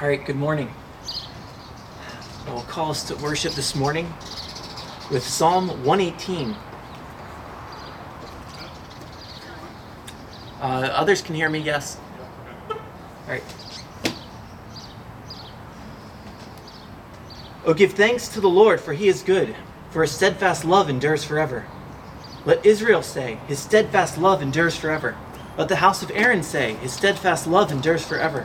All right, good morning. I will call us to worship this morning with Psalm 118. Uh, others can hear me, yes? All right. Oh, give thanks to the Lord, for he is good, for his steadfast love endures forever. Let Israel say, his steadfast love endures forever. Let the house of Aaron say, his steadfast love endures forever.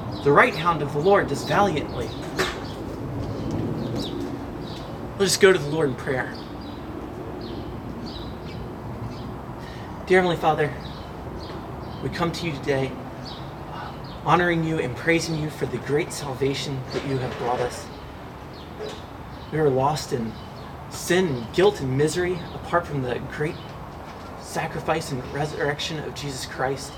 The right hand of the Lord does valiantly. Let us go to the Lord in prayer. Dear Heavenly Father, we come to you today honoring you and praising you for the great salvation that you have brought us. We were lost in sin and guilt and misery apart from the great sacrifice and resurrection of Jesus Christ.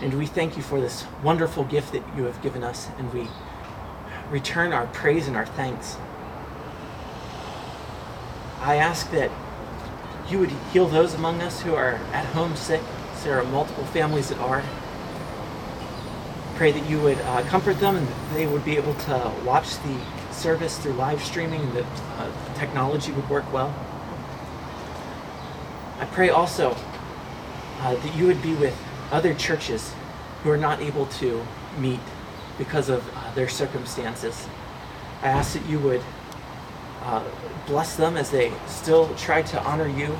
And we thank you for this wonderful gift that you have given us, and we return our praise and our thanks. I ask that you would heal those among us who are at home sick. There are multiple families that are. Pray that you would uh, comfort them and that they would be able to watch the service through live streaming and that uh, technology would work well. I pray also uh, that you would be with other churches who are not able to meet because of uh, their circumstances. I ask that you would uh, bless them as they still try to honor you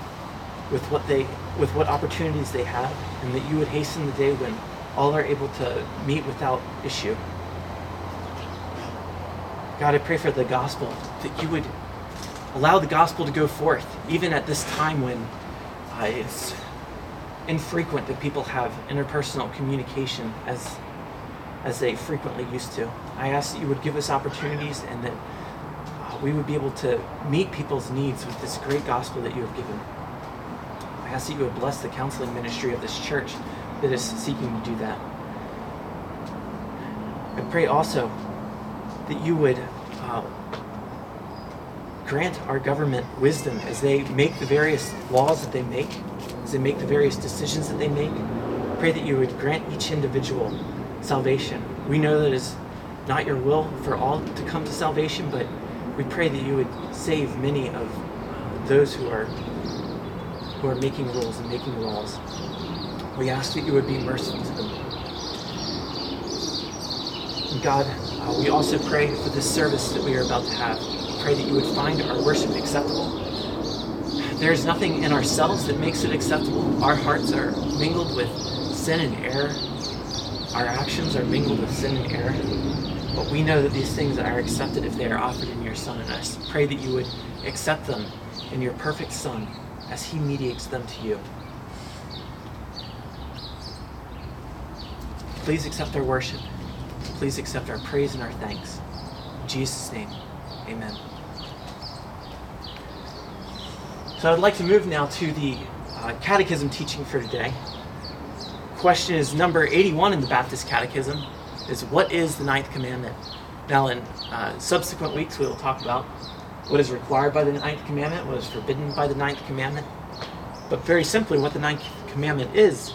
with what they with what opportunities they have, and that you would hasten the day when all are able to meet without issue. God, I pray for the gospel that you would allow the gospel to go forth, even at this time when uh, it's infrequent that people have interpersonal communication as as they frequently used to. I ask that you would give us opportunities and that uh, we would be able to meet people's needs with this great gospel that you have given. I ask that you would bless the counseling ministry of this church that is seeking to do that. I pray also that you would uh, grant our government wisdom as they make the various laws that they make as they make the various decisions that they make. Pray that you would grant each individual salvation. We know that it's not your will for all to come to salvation, but we pray that you would save many of those who are who are making rules and making laws. We ask that you would be merciful to them. And God, uh, we also pray for this service that we are about to have. Pray that you would find our worship acceptable there's nothing in ourselves that makes it acceptable. Our hearts are mingled with sin and error. Our actions are mingled with sin and error. But we know that these things are accepted if they are offered in your Son. And I pray that you would accept them in your perfect Son as He mediates them to you. Please accept our worship. Please accept our praise and our thanks. In Jesus' name, amen. So I'd like to move now to the uh, catechism teaching for today. Question is number 81 in the Baptist Catechism is what is the ninth commandment? Now in uh, subsequent weeks we will talk about what is required by the ninth commandment, what is forbidden by the ninth commandment. But very simply what the ninth commandment is,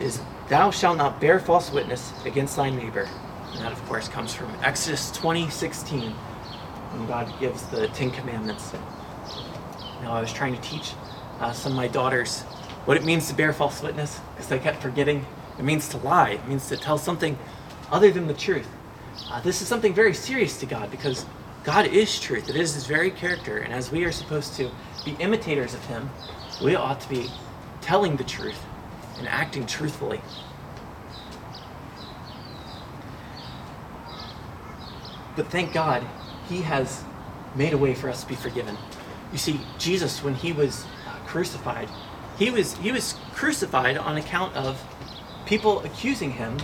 is thou shalt not bear false witness against thy neighbor. And that of course comes from Exodus 20, 16, when God gives the Ten Commandments. Now, I was trying to teach uh, some of my daughters what it means to bear false witness because they kept forgetting. It means to lie, it means to tell something other than the truth. uh, this is something very serious to God because God is truth. It is His very character, and as we are supposed to be imitators of Him, we ought to be telling the truth and acting truthfully. But thank God, He has made a way for us to be forgiven. You see, Jesus, when He was uh, crucified, he was he was crucified on account of people accusing him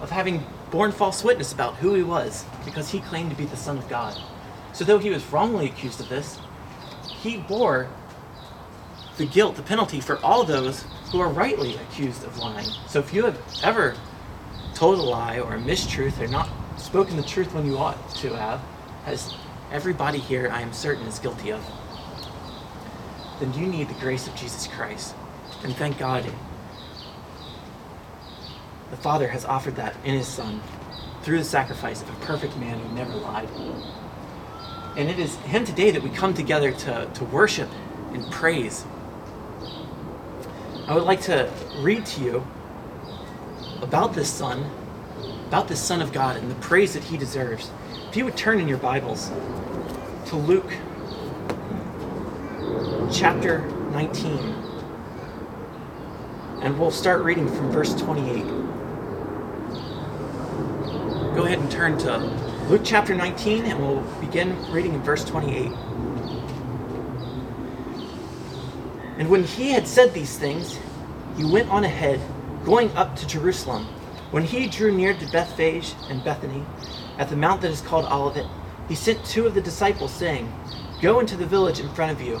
of having borne false witness about who he was because he claimed to be the son of God. So though he was wrongly accused of this, he bore the guilt, the penalty for all those who are rightly accused of lying. So if you have ever told a lie or a mistruth or not spoken the truth when you ought to have, as everybody here I am certain is guilty of, then you need the grace of Jesus Christ. And thank God the Father has offered that in His Son through the sacrifice of a perfect man who never lied. And it is Him today that we come together to, to worship and praise. I would like to read to you about this Son, about this Son of God, and the praise that He deserves. If you would turn in your Bibles to Luke chapter 19. And we'll start reading from verse 28. Go ahead and turn to Luke chapter 19, and we'll begin reading in verse 28. And when he had said these things, he went on ahead, going up to Jerusalem. When he drew near to Bethphage and Bethany, at the mount that is called Olivet, he sent two of the disciples, saying, Go into the village in front of you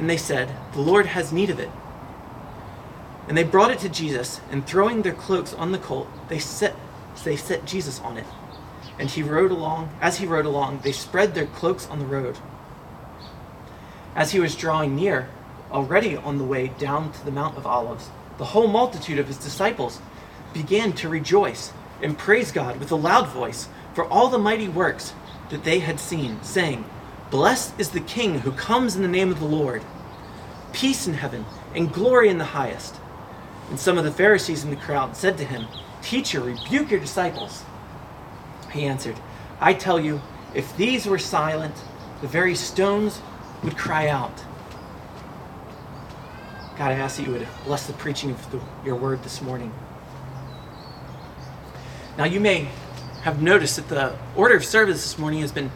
And they said, The Lord has need of it. And they brought it to Jesus, and throwing their cloaks on the colt, they set, they set Jesus on it. And he rode along, as he rode along, they spread their cloaks on the road. As he was drawing near, already on the way down to the Mount of Olives, the whole multitude of his disciples began to rejoice and praise God with a loud voice for all the mighty works that they had seen, saying, Blessed is the King who comes in the name of the Lord. Peace in heaven and glory in the highest. And some of the Pharisees in the crowd said to him, Teacher, rebuke your disciples. He answered, I tell you, if these were silent, the very stones would cry out. God, I ask that you would bless the preaching of the, your word this morning. Now, you may have noticed that the order of service this morning has been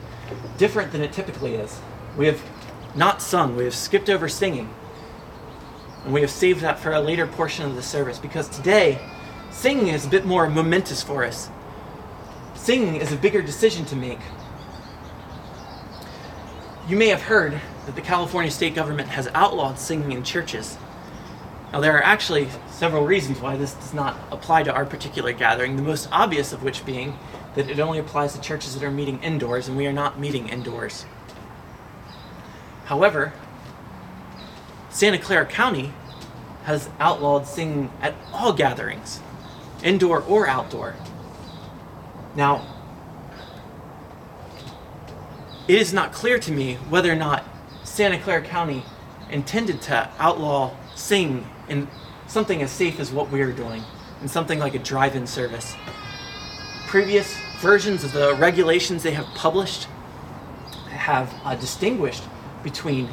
different than it typically is. We have not sung, we have skipped over singing. And we have saved that for a later portion of the service because today, singing is a bit more momentous for us. Singing is a bigger decision to make. You may have heard that the California state government has outlawed singing in churches. Now, there are actually several reasons why this does not apply to our particular gathering, the most obvious of which being that it only applies to churches that are meeting indoors, and we are not meeting indoors. However, Santa Clara County has outlawed singing at all gatherings, indoor or outdoor. Now, it is not clear to me whether or not Santa Clara County intended to outlaw singing in something as safe as what we are doing, in something like a drive in service. Previous versions of the regulations they have published have uh, distinguished between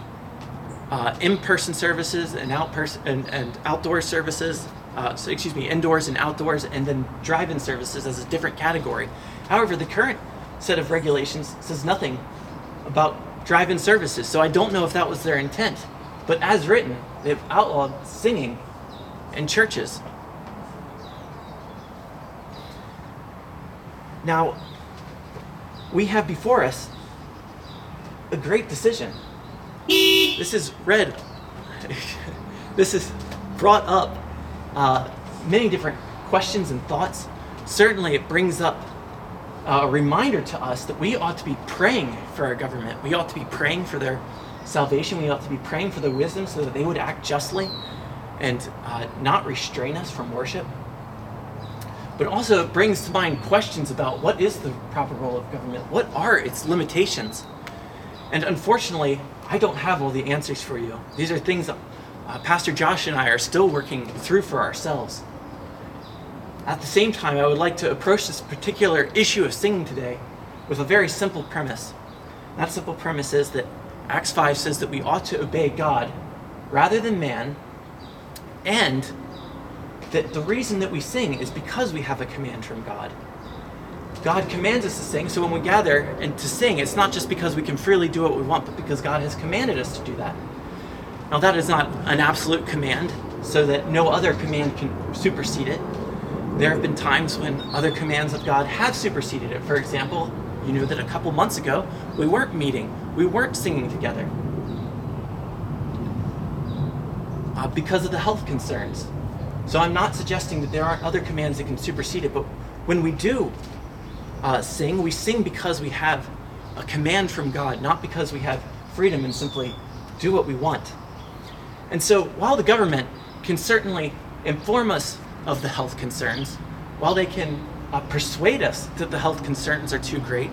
uh, in-person services and out-person and, and outdoor services. Uh, so excuse me, indoors and outdoors, and then drive-in services as a different category. However, the current set of regulations says nothing about drive-in services, so I don't know if that was their intent. But as written, they've outlawed singing in churches. Now, we have before us a great decision. This is read, this is brought up uh, many different questions and thoughts. Certainly, it brings up a reminder to us that we ought to be praying for our government. We ought to be praying for their salvation. We ought to be praying for their wisdom so that they would act justly and uh, not restrain us from worship. But also, it brings to mind questions about what is the proper role of government? What are its limitations? And unfortunately, I don't have all the answers for you. These are things that uh, Pastor Josh and I are still working through for ourselves. At the same time, I would like to approach this particular issue of singing today with a very simple premise. That simple premise is that Acts 5 says that we ought to obey God rather than man, and that the reason that we sing is because we have a command from God. God commands us to sing, so when we gather and to sing, it's not just because we can freely do what we want, but because God has commanded us to do that. Now, that is not an absolute command, so that no other command can supersede it. There have been times when other commands of God have superseded it. For example, you knew that a couple months ago we weren't meeting, we weren't singing together uh, because of the health concerns. So I'm not suggesting that there aren't other commands that can supersede it, but when we do uh, sing, we sing because we have a command from God, not because we have freedom and simply do what we want. And so while the government can certainly inform us of the health concerns, while they can uh, persuade us that the health concerns are too great,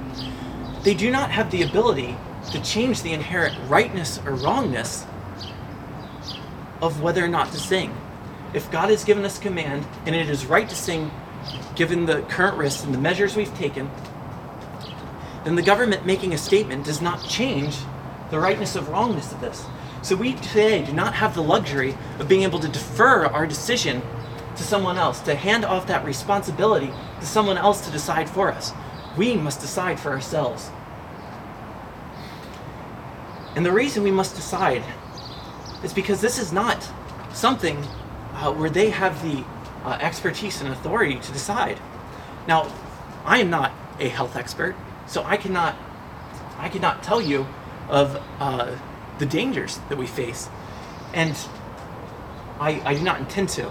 they do not have the ability to change the inherent rightness or wrongness of whether or not to sing. If God has given us command and it is right to sing given the current risks and the measures we've taken, then the government making a statement does not change the rightness of wrongness of this. So we today do not have the luxury of being able to defer our decision to someone else, to hand off that responsibility to someone else to decide for us. We must decide for ourselves. And the reason we must decide is because this is not something uh, where they have the uh, expertise and authority to decide. Now, I am not a health expert, so I cannot, I cannot tell you of uh, the dangers that we face, and I, I do not intend to.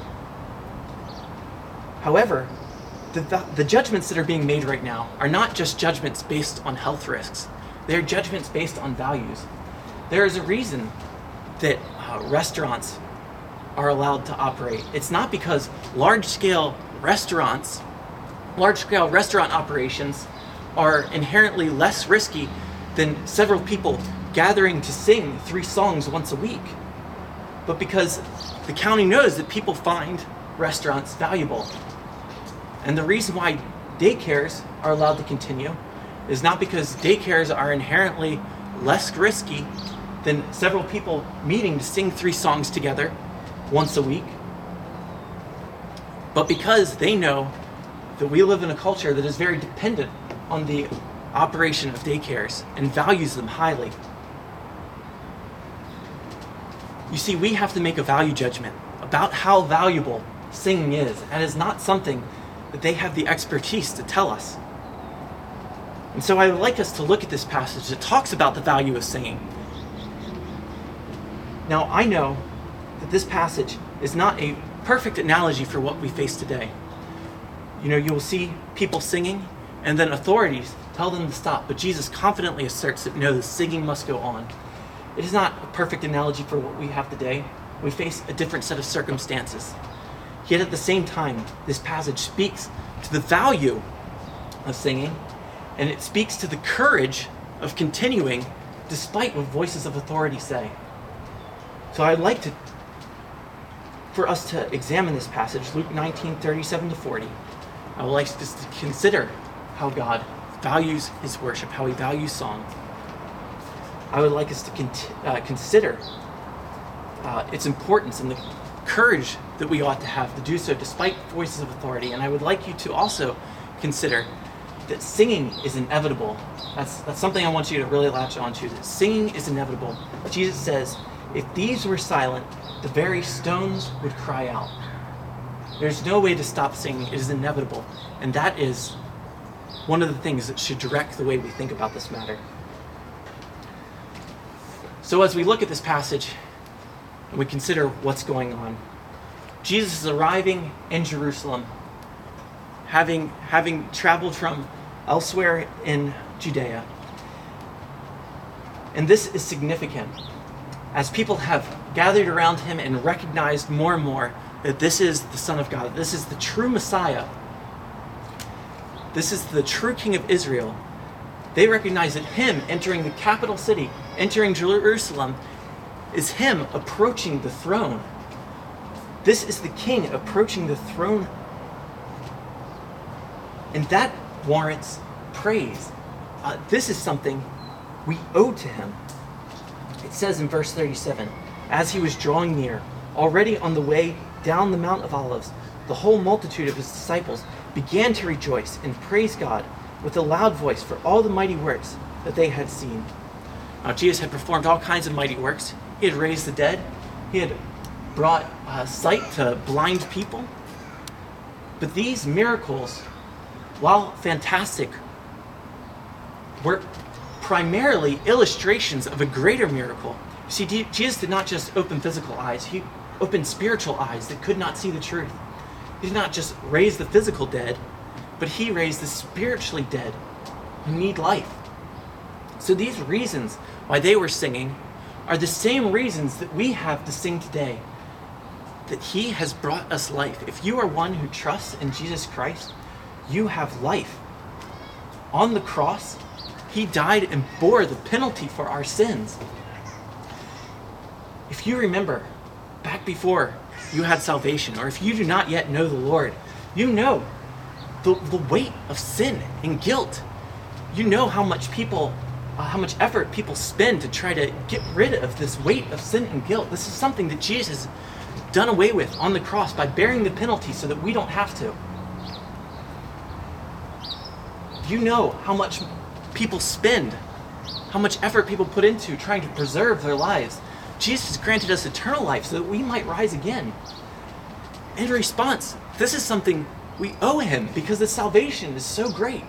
However, the, the judgments that are being made right now are not just judgments based on health risks, they're judgments based on values. There is a reason that uh, restaurants are allowed to operate. It's not because large scale restaurants, large scale restaurant operations are inherently less risky than several people gathering to sing three songs once a week, but because the county knows that people find restaurants valuable. And the reason why daycares are allowed to continue is not because daycares are inherently less risky than several people meeting to sing three songs together once a week, but because they know that we live in a culture that is very dependent on the operation of daycares and values them highly. You see, we have to make a value judgment about how valuable singing is, and it's not something that they have the expertise to tell us. And so I would like us to look at this passage that talks about the value of singing. Now, I know that this passage is not a perfect analogy for what we face today. You know, you will see people singing, and then authorities tell them to stop, but Jesus confidently asserts that no, the singing must go on. It is not a perfect analogy for what we have today. We face a different set of circumstances. Yet at the same time, this passage speaks to the value of singing, and it speaks to the courage of continuing despite what voices of authority say. So I'd like to for us to examine this passage, Luke 19, 37 to 40. I would like us to consider how God values his worship, how he values song. I would like us to con- uh, consider uh, its importance and the courage that we ought to have to do so despite voices of authority. And I would like you to also consider that singing is inevitable. That's, that's something I want you to really latch onto. That singing is inevitable. Jesus says, if these were silent, the very stones would cry out. There's no way to stop singing. It is inevitable. And that is one of the things that should direct the way we think about this matter. So, as we look at this passage and we consider what's going on, Jesus is arriving in Jerusalem, having, having traveled from elsewhere in Judea. And this is significant as people have gathered around him and recognized more and more that this is the Son of God, this is the true Messiah, this is the true King of Israel. They recognize that him entering the capital city, entering Jerusalem, is him approaching the throne. This is the king approaching the throne. And that warrants praise. Uh, this is something we owe to him. It says in verse 37 As he was drawing near, already on the way down the Mount of Olives, the whole multitude of his disciples began to rejoice and praise God with a loud voice for all the mighty works that they had seen. Now, Jesus had performed all kinds of mighty works. He had raised the dead, he had brought uh, sight to blind people. But these miracles, while fantastic, were primarily illustrations of a greater miracle. See, Jesus did not just open physical eyes, he opened spiritual eyes that could not see the truth. He did not just raise the physical dead, but he raised the spiritually dead who need life. So these reasons why they were singing are the same reasons that we have to sing today. That he has brought us life. If you are one who trusts in Jesus Christ, you have life. On the cross, he died and bore the penalty for our sins. If you remember back before you had salvation, or if you do not yet know the Lord, you know the, the weight of sin and guilt. You know how much people, uh, how much effort people spend to try to get rid of this weight of sin and guilt. This is something that Jesus done away with on the cross by bearing the penalty so that we don't have to. You know how much people spend, how much effort people put into trying to preserve their lives. Jesus granted us eternal life so that we might rise again. In response, this is something we owe him because the salvation is so great.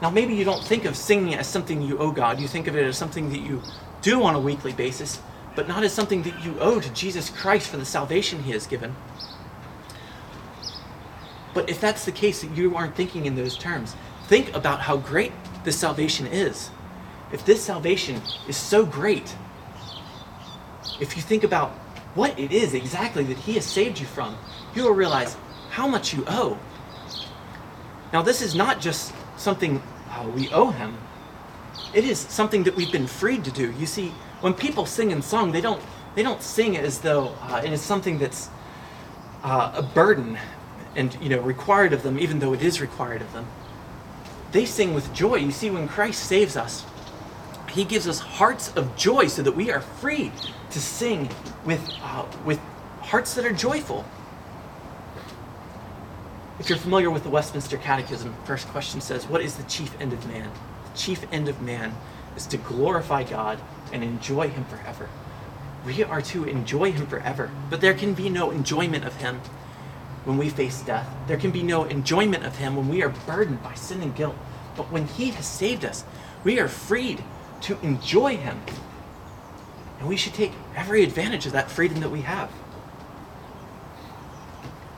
Now, maybe you don't think of singing as something you owe God. You think of it as something that you do on a weekly basis, but not as something that you owe to Jesus Christ for the salvation he has given. But if that's the case, that you aren't thinking in those terms, think about how great this salvation is. If this salvation is so great, if you think about what it is exactly that he has saved you from, you will realize how much you owe. Now, this is not just something uh, we owe him. It is something that we've been freed to do. You see, when people sing in song, they don't they don't sing as though uh, it is something that's uh, a burden and you know required of them, even though it is required of them. They sing with joy. You see, when Christ saves us, He gives us hearts of joy, so that we are free to sing with uh, with hearts that are joyful. If you're familiar with the Westminster Catechism, first question says, What is the chief end of man? The chief end of man is to glorify God and enjoy Him forever. We are to enjoy Him forever, but there can be no enjoyment of Him when we face death. There can be no enjoyment of Him when we are burdened by sin and guilt. But when He has saved us, we are freed to enjoy Him. And we should take every advantage of that freedom that we have.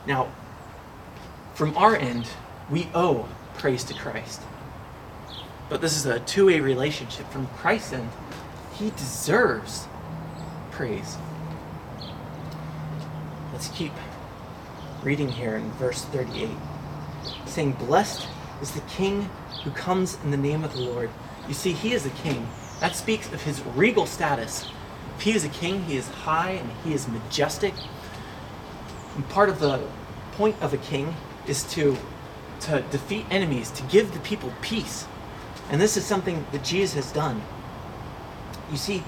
Now, from our end, we owe praise to Christ. But this is a two way relationship. From Christ's end, He deserves praise. Let's keep reading here in verse 38, saying, Blessed is the King who comes in the name of the Lord. You see, He is a king. That speaks of His regal status. If He is a king, He is high and He is majestic. And part of the point of a king is to to defeat enemies, to give the people peace. And this is something that Jesus has done. You see,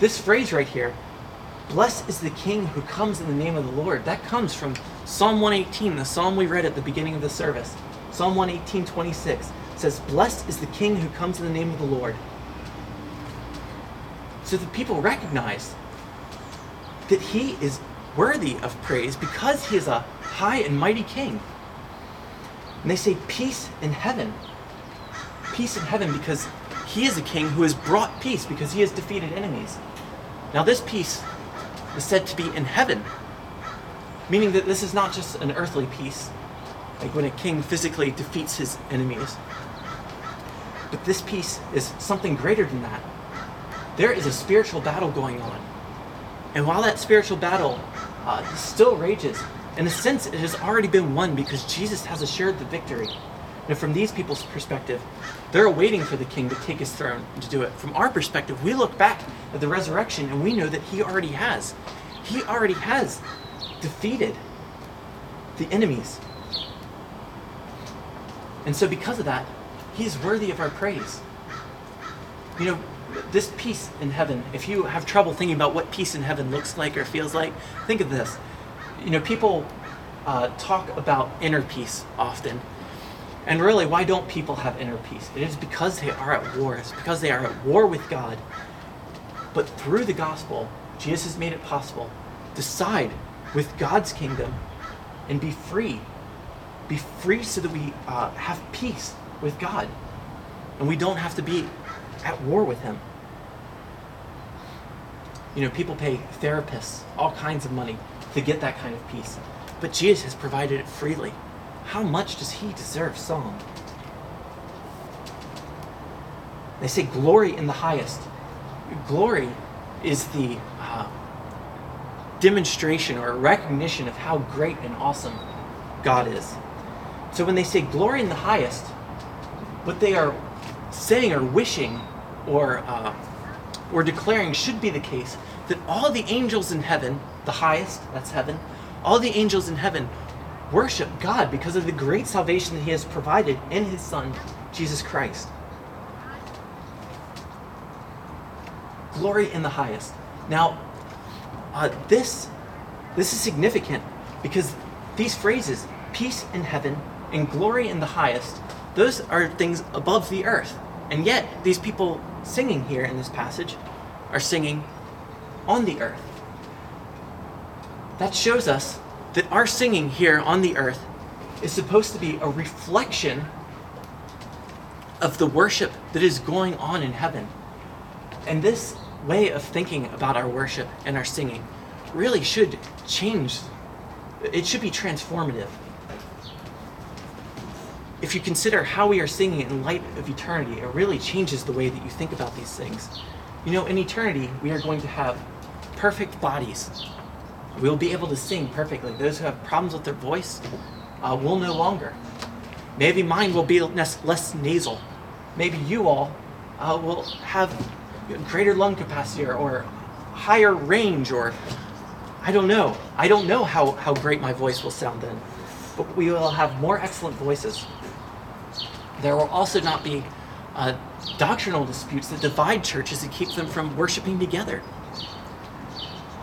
this phrase right here, blessed is the king who comes in the name of the Lord, that comes from Psalm 118, the psalm we read at the beginning of the service. Psalm 118, 26 says, Blessed is the king who comes in the name of the Lord. So the people recognize that he is worthy of praise because he is a high and mighty king. And they say, Peace in heaven. Peace in heaven because he is a king who has brought peace because he has defeated enemies. Now, this peace is said to be in heaven, meaning that this is not just an earthly peace, like when a king physically defeats his enemies. But this peace is something greater than that. There is a spiritual battle going on. And while that spiritual battle uh, still rages, in a sense, it has already been won because Jesus has assured the victory. And from these people's perspective, they're waiting for the king to take his throne to do it. From our perspective, we look back at the resurrection and we know that he already has. He already has defeated the enemies. And so, because of that, he is worthy of our praise. You know, this peace in heaven, if you have trouble thinking about what peace in heaven looks like or feels like, think of this. You know, people uh, talk about inner peace often. And really, why don't people have inner peace? It is because they are at war. It's because they are at war with God. But through the gospel, Jesus has made it possible to side with God's kingdom and be free. Be free so that we uh, have peace with God. And we don't have to be at war with Him. You know, people pay therapists all kinds of money to get that kind of peace. But Jesus has provided it freely. How much does He deserve song? They say glory in the highest. Glory is the uh, demonstration or a recognition of how great and awesome God is. So when they say glory in the highest, what they are saying or wishing or uh, or declaring should be the case that all the angels in heaven, the highest, that's heaven, all the angels in heaven worship God because of the great salvation that He has provided in His Son, Jesus Christ. Glory in the highest. Now, uh, this this is significant because these phrases, peace in heaven and glory in the highest, those are things above the earth. And yet, these people singing here in this passage are singing on the earth. That shows us that our singing here on the earth is supposed to be a reflection of the worship that is going on in heaven. And this way of thinking about our worship and our singing really should change. It should be transformative. If you consider how we are singing in light of eternity, it really changes the way that you think about these things. You know, in eternity, we are going to have perfect bodies. We'll be able to sing perfectly. Those who have problems with their voice uh, will no longer. Maybe mine will be less, nasal. Maybe you all uh, will have greater lung capacity or, or higher range or I don't know. I don't know how, how great my voice will sound then. But we will have more excellent voices. There will also not be uh, doctrinal disputes that divide churches and keep them from worshiping together.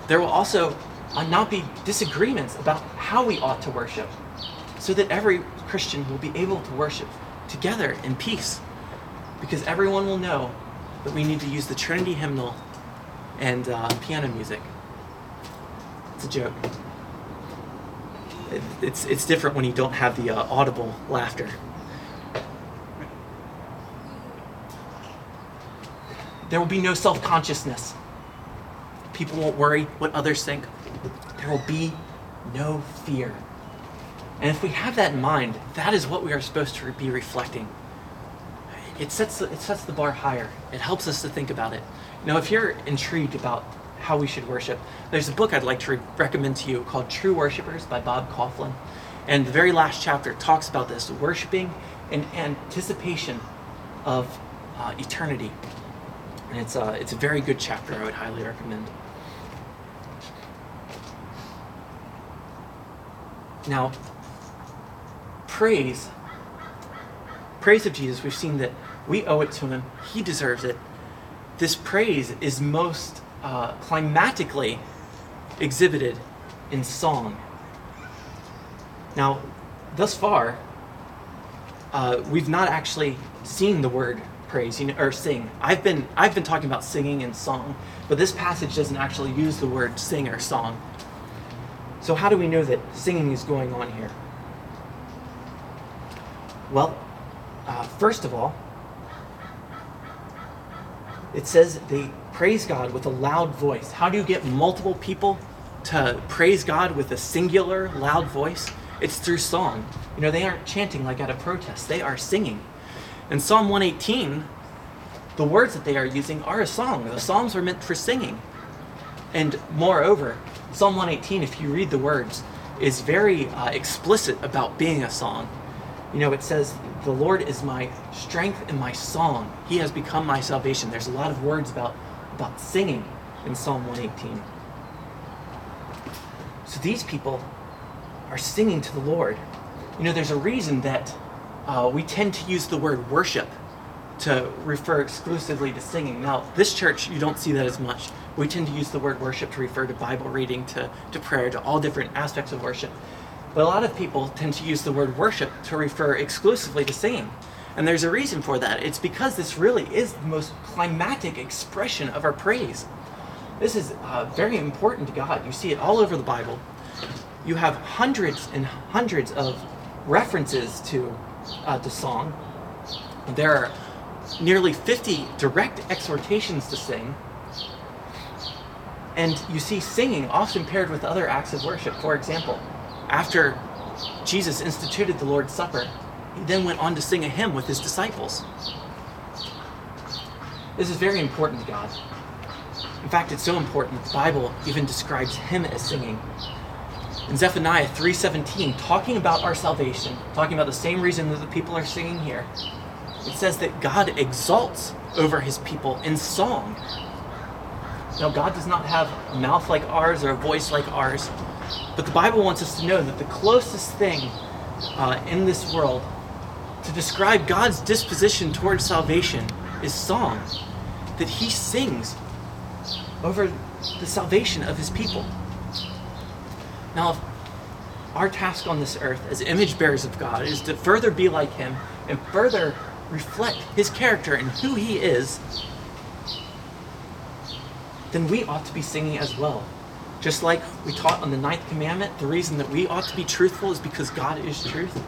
There will also uh, not be disagreements about how we ought to worship, so that every Christian will be able to worship together in peace. Because everyone will know that we need to use the Trinity hymnal and uh, piano music. It's a joke. It, it's, it's different when you don't have the uh, audible laughter. There will be no self consciousness. People won't worry what others think. There will be no fear. And if we have that in mind, that is what we are supposed to be reflecting. It sets, the, it sets the bar higher. It helps us to think about it. Now, if you're intrigued about how we should worship, there's a book I'd like to re- recommend to you called True Worshippers by Bob Kauflin, And the very last chapter talks about this worshiping in anticipation of uh, eternity. And it's, uh, it's a very good chapter I would highly recommend. Now, praise, praise of Jesus, we've seen that we owe it to him. He deserves it. This praise is most uh, climatically exhibited in song. Now, thus far, uh, we've not actually seen the word praise you know, or sing. I've been I've been talking about singing and song, but this passage doesn't actually use the word sing or song. So how do we know that singing is going on here? Well, uh, first of all, it says they praise God with a loud voice. How do you get multiple people to praise God with a singular loud voice? It's through song. You know, they aren't chanting like at a protest, they are singing. In Psalm 118, the words that they are using are a song. The Psalms are meant for singing. And moreover, Psalm 118, if you read the words, is very uh, explicit about being a song. You know, it says, The Lord is my strength and my song. He has become my salvation. There's a lot of words about, about singing in Psalm 118. So these people are singing to the Lord. You know, there's a reason that uh, we tend to use the word worship to refer exclusively to singing. Now, this church, you don't see that as much. We tend to use the word worship to refer to Bible reading, to, to prayer, to all different aspects of worship. But a lot of people tend to use the word worship to refer exclusively to singing. And there's a reason for that. It's because this really is the most climatic expression of our praise. This is uh, very important to God. You see it all over the Bible. You have hundreds and hundreds of references to, uh, to song. There are nearly 50 direct exhortations to sing. And you see singing often paired with other acts of worship. For example, after Jesus instituted the Lord's Supper, he then went on to sing a hymn with his disciples. This is very important to God. In fact, it's so important that the Bible even describes him as singing. In Zephaniah 3:17, talking about our salvation, talking about the same reason that the people are singing here, it says that God exalts over his people in song. Now, God does not have a mouth like ours or a voice like ours, but the Bible wants us to know that the closest thing uh, in this world to describe God's disposition towards salvation is song, that he sings over the salvation of his people. Now, our task on this earth as image bearers of God is to further be like him and further reflect his character and who he is, then we ought to be singing as well. Just like we taught on the ninth commandment, the reason that we ought to be truthful is because God is truth.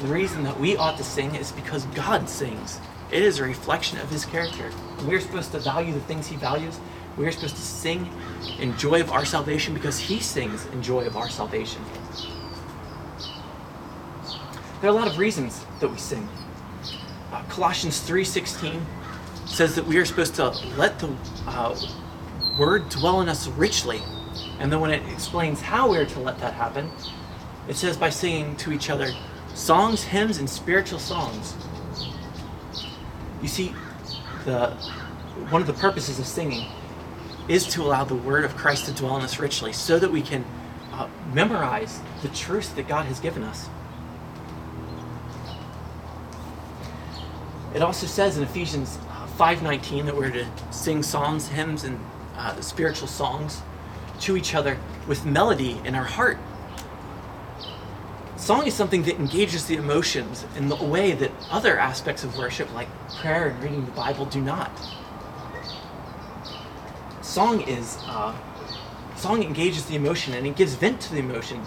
The reason that we ought to sing is because God sings. It is a reflection of his character. We're supposed to value the things he values. We're supposed to sing in joy of our salvation because he sings in joy of our salvation. There are a lot of reasons that we sing. Uh, Colossians 3:16 says that we are supposed to let the uh, word dwell in us richly. And then when it explains how we're to let that happen, it says by singing to each other songs, hymns, and spiritual songs. You see, the one of the purposes of singing is to allow the word of Christ to dwell in us richly so that we can uh, memorize the truth that God has given us. It also says in Ephesians 5:19 that we're to sing psalms, hymns, and uh, spiritual songs to each other with melody in our heart. Song is something that engages the emotions in the way that other aspects of worship, like prayer and reading the Bible, do not. Song is uh, song engages the emotion and it gives vent to the emotion.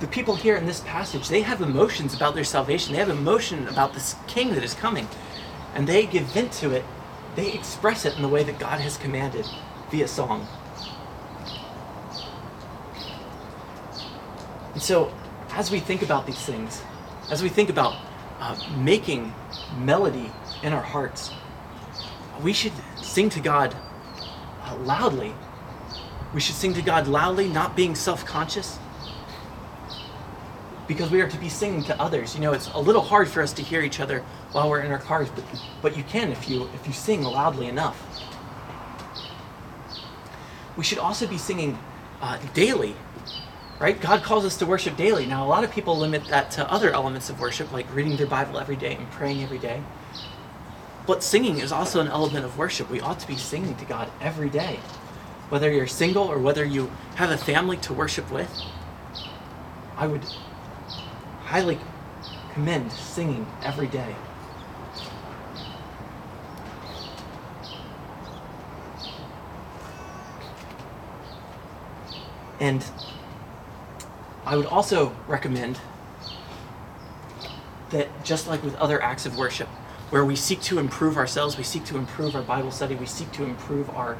The people here in this passage, they have emotions about their salvation. They have emotion about this king that is coming, and they give vent to it. They express it in the way that God has commanded via song. And so, as we think about these things, as we think about uh, making melody in our hearts, we should sing to God uh, loudly. We should sing to God loudly, not being self conscious, because we are to be singing to others. You know, it's a little hard for us to hear each other while we're in our cars, but, but you can if you, if you sing loudly enough. We should also be singing uh, daily right? God calls us to worship daily. Now, a lot of people limit that to other elements of worship, like reading their Bible every day and praying every day. But singing is also an element of worship. We ought to be singing to God every day. Whether you're single or whether you have a family to worship with, I would highly commend singing every day. And I would also recommend that just like with other acts of worship, where we seek to improve ourselves, we seek to improve our Bible study, we seek to improve our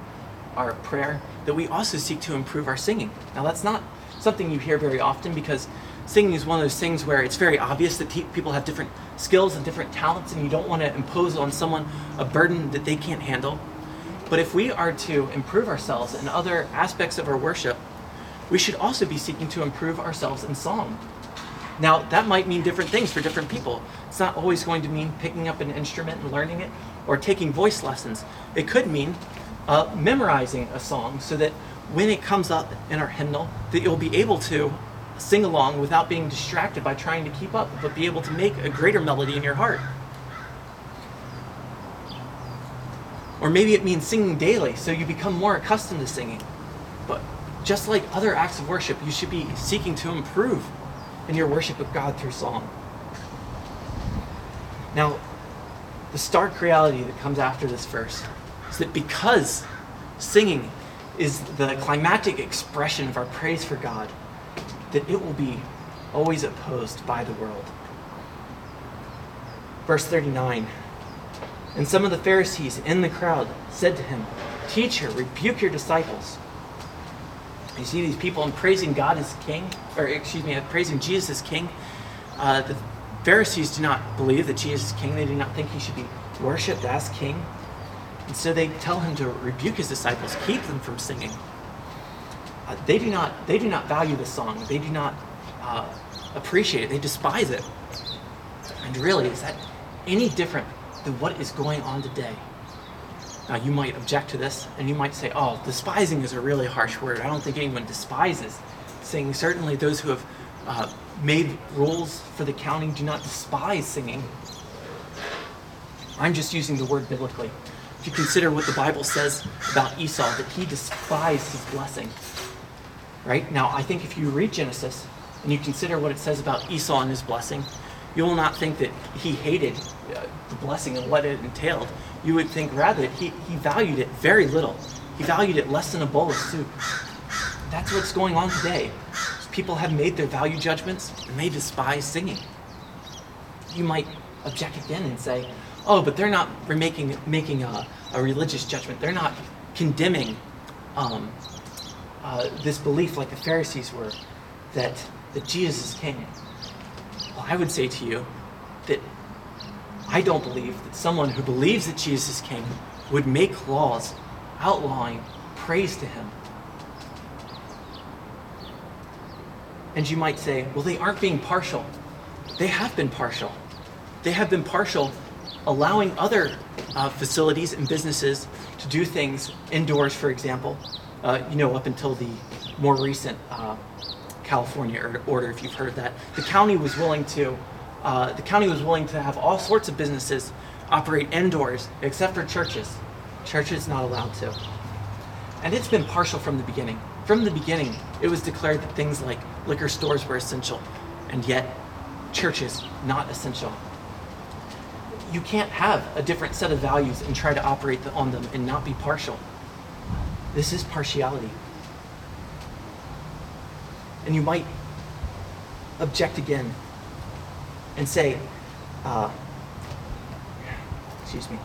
our prayer, that we also seek to improve our singing. Now that's not something you hear very often because singing is one of those things where it's very obvious that pe- people have different skills and different talents, and you don't want to impose on someone a burden that they can't handle. But if we are to improve ourselves in other aspects of our worship, we should also be seeking to improve ourselves in song. Now, that might mean different things for different people. It's not always going to mean picking up an instrument and learning it or taking voice lessons. It could mean uh, memorizing a song so that when it comes up in our hymnal, that you'll be able to sing along without being distracted by trying to keep up, but be able to make a greater melody in your heart. Or maybe it means singing daily, so you become more accustomed to singing. Just like other acts of worship, you should be seeking to improve in your worship of God through song. Now, the stark reality that comes after this verse is that because singing is the climatic expression of our praise for God, that it will be always opposed by the world. Verse 39 And some of the Pharisees in the crowd said to him, Teacher, rebuke your disciples. You see these people and praising God as king, or excuse me, praising Jesus as king. Uh, the Pharisees do not believe that Jesus is king. They do not think he should be worshipped as king. And so they tell him to rebuke his disciples, keep them from singing. Uh, they do not they do not value the song. They do not uh, appreciate it. They despise it. And really, is that any different than what is going on today? Now, you might object to this, and you might say, "Oh, despising is a really harsh word. I don't think anyone despises singing. Certainly, those who have uh, made rules for the counting do not despise singing. I'm just using the word biblically. If you consider what the Bible says about Esau, that he despised his blessing, right? Now, I think if you read Genesis and you consider what it says about Esau and his blessing, you will not think that he hated uh, the blessing and what it entailed. You would think rather he, he valued it very little. He valued it less than a bowl of soup. That's what's going on today. People have made their value judgments and they despise singing. You might object again and say, oh, but they're not making, making a, a religious judgment. They're not condemning um, uh, this belief like the Pharisees were that, that Jesus is king. Well, I would say to you that I don't believe that someone who believes that Jesus king would make laws outlawing praise to him. And you might say, well, they aren't being partial. They have been partial. They have been partial, allowing other uh, facilities and businesses to do things indoors, for example, uh, you know, up until the more recent uh, California order, if you've heard that. The county was willing to, uh, the county was willing to have all sorts of businesses operate indoors, except for churches. Churches not allowed to. And it's been partial from the beginning. From the beginning, it was declared that things like liquor stores were essential, and yet churches not essential. You can't have a different set of values and try to operate on them and not be partial. This is partiality. And you might object again and say, uh, excuse me.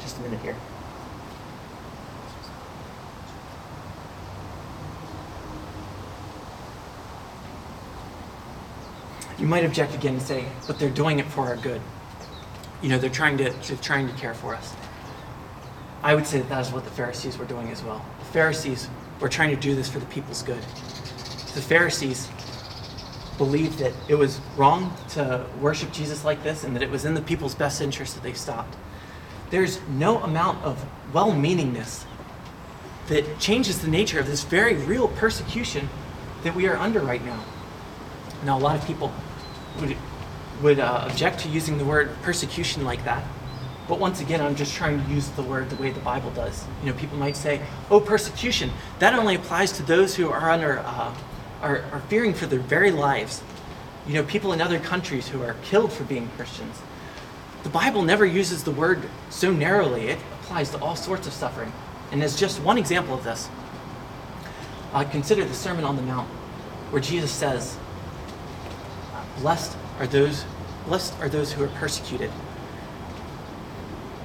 Just a minute here. You might object again and say, but they're doing it for our good. You know, they're trying to, they're trying to care for us. I would say that that is what the Pharisees were doing as well. The Pharisees were trying to do this for the people's good. The Pharisees believed that it was wrong to worship Jesus like this and that it was in the people's best interest that they stopped. There's no amount of well meaningness that changes the nature of this very real persecution that we are under right now. Now, a lot of people would, would uh, object to using the word persecution like that. But once again, I'm just trying to use the word the way the Bible does. You know, people might say, "Oh, persecution." That only applies to those who are under, uh, are, are fearing for their very lives. You know, people in other countries who are killed for being Christians. The Bible never uses the word so narrowly. It applies to all sorts of suffering. And as just one example of this, uh, consider the Sermon on the Mount, where Jesus says, "Blessed are those, blessed are those who are persecuted."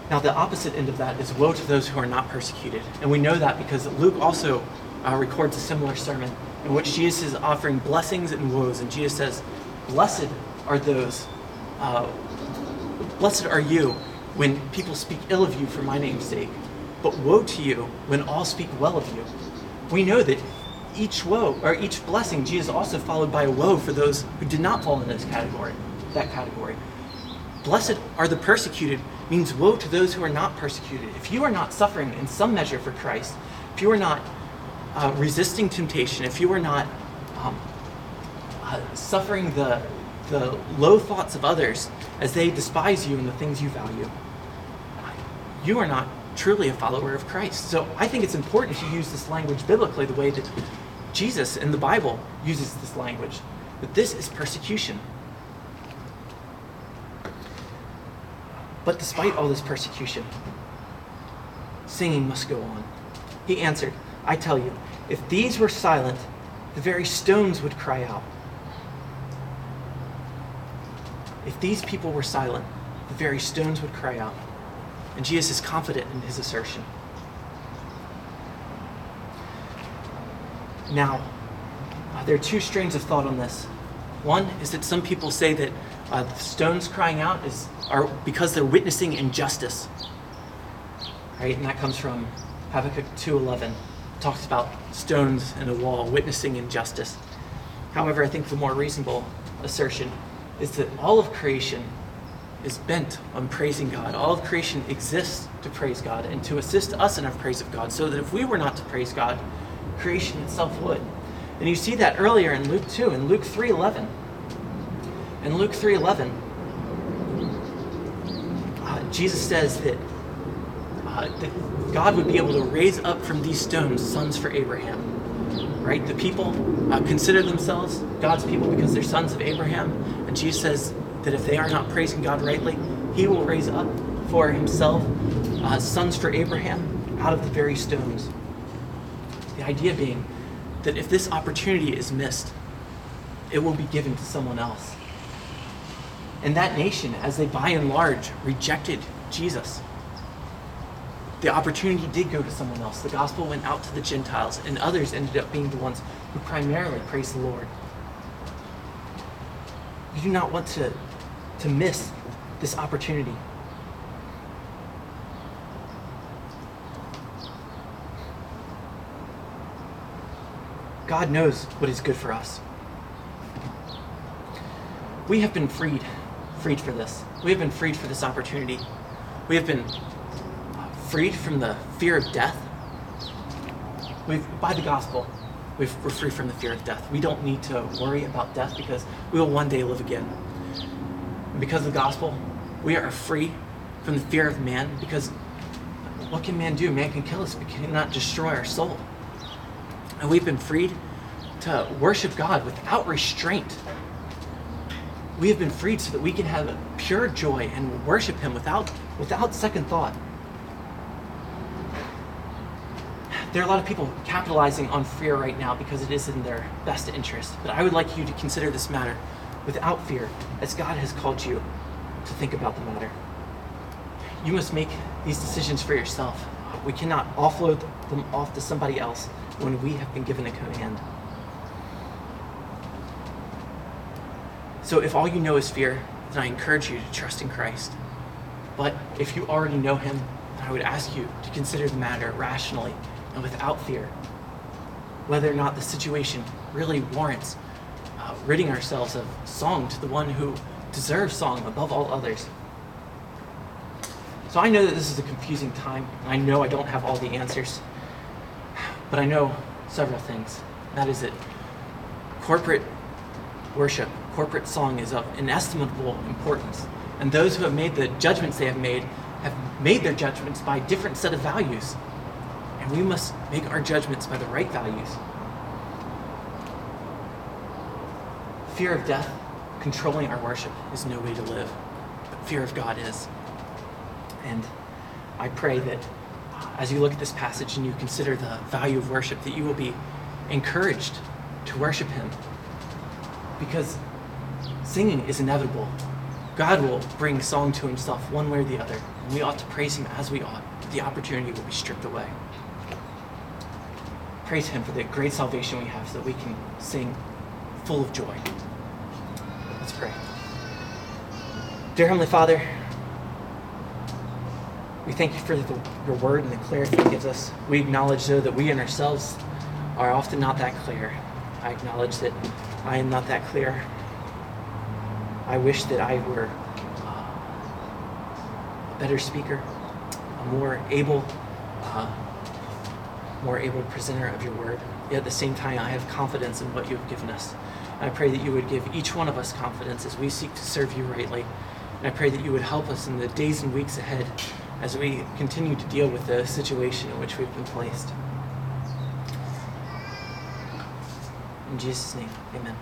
Now, the opposite end of that is woe to those who are not persecuted, and we know that because Luke also uh, records a similar sermon in which Jesus is offering blessings and woes, and Jesus says, "Blessed are those." Uh, Blessed are you when people speak ill of you for my name's sake, but woe to you when all speak well of you. We know that each woe or each blessing, Jesus also followed by a woe for those who did not fall in this category, that category. Blessed are the persecuted means woe to those who are not persecuted. If you are not suffering in some measure for Christ, if you are not uh, resisting temptation, if you are not um, uh, suffering the the low thoughts of others as they despise you and the things you value, you are not truly a follower of Christ. So I think it's important to use this language biblically the way that Jesus in the Bible uses this language. That this is persecution. But despite all this persecution, singing must go on. He answered, I tell you, if these were silent, the very stones would cry out. If these people were silent, the very stones would cry out. And Jesus is confident in his assertion. Now, uh, there are two strains of thought on this. One is that some people say that uh, the stones crying out is are because they're witnessing injustice. Right? And that comes from Habakkuk 2:11. Talks about stones in a wall witnessing injustice. However, I think the more reasonable assertion is that all of creation is bent on praising God. All of creation exists to praise God and to assist us in our praise of God, so that if we were not to praise God, creation itself would. And you see that earlier in Luke 2, in Luke 3:11. In Luke 3:11, uh, Jesus says that, uh, that God would be able to raise up from these stones sons for Abraham right? The people uh, consider themselves God's people because they're sons of Abraham. And Jesus says that if they are not praising God rightly, he will raise up for himself uh, sons for Abraham out of the very stones. The idea being that if this opportunity is missed, it will be given to someone else. And that nation, as they by and large rejected Jesus, the opportunity did go to someone else. The gospel went out to the Gentiles, and others ended up being the ones who primarily praised the Lord. You do not want to, to miss this opportunity. God knows what is good for us. We have been freed, freed for this. We have been freed for this opportunity. We have been freed from the fear of death. We've, by the gospel, we are free from the fear of death. We don't need to worry about death because we will one day live again. Because of the gospel, we are free from the fear of man because what can man do? Man can kill us, but cannot destroy our soul. And we've been freed to worship God without restraint. We have been freed so that we can have pure joy and worship Him without, without second thought. there are a lot of people capitalizing on fear right now because it is in their best interest. But I would like you to consider this matter without fear, as God has called you to think about the matter. You must make these decisions for yourself. We cannot offload them off to somebody else when we have been given a command. So if all you know is fear, then I encourage you to trust in Christ. But if you already know him, then I would ask you to consider the matter rationally and without fear. Whether or not the situation really warrants ridding ourselves of song to the one who deserves song above all others. So I know that this is a confusing time, I know I don't have all the answers, but I know several things. That is it. corporate worship, corporate song is of inestimable importance. And those who have made the judgments they have made have made their judgments by a different set of values and we must make our judgments by the right values. Fear of death controlling our worship is no way to live, but fear of God is. And I pray that as you look at this passage and you consider the value of worship, that you will be encouraged to worship Him. Because singing is inevitable. God will bring song to Himself one way or the other, and we ought to praise Him as we ought. The opportunity will be stripped away. Praise Him for the great salvation we have so that we can sing full of joy. Let's pray. Dear Heavenly Father, we thank you for the, your word and the clarity it gives us. We acknowledge, though, that we in ourselves are often not that clear. I acknowledge that I am not that clear. I wish that I were uh, a better speaker, a more able, uh, more able presenter of your word. Yet at the same time, I have confidence in what you have given us. I pray that you would give each one of us confidence as we seek to serve you rightly. And I pray that you would help us in the days and weeks ahead as we continue to deal with the situation in which we've been placed. In Jesus' name, amen.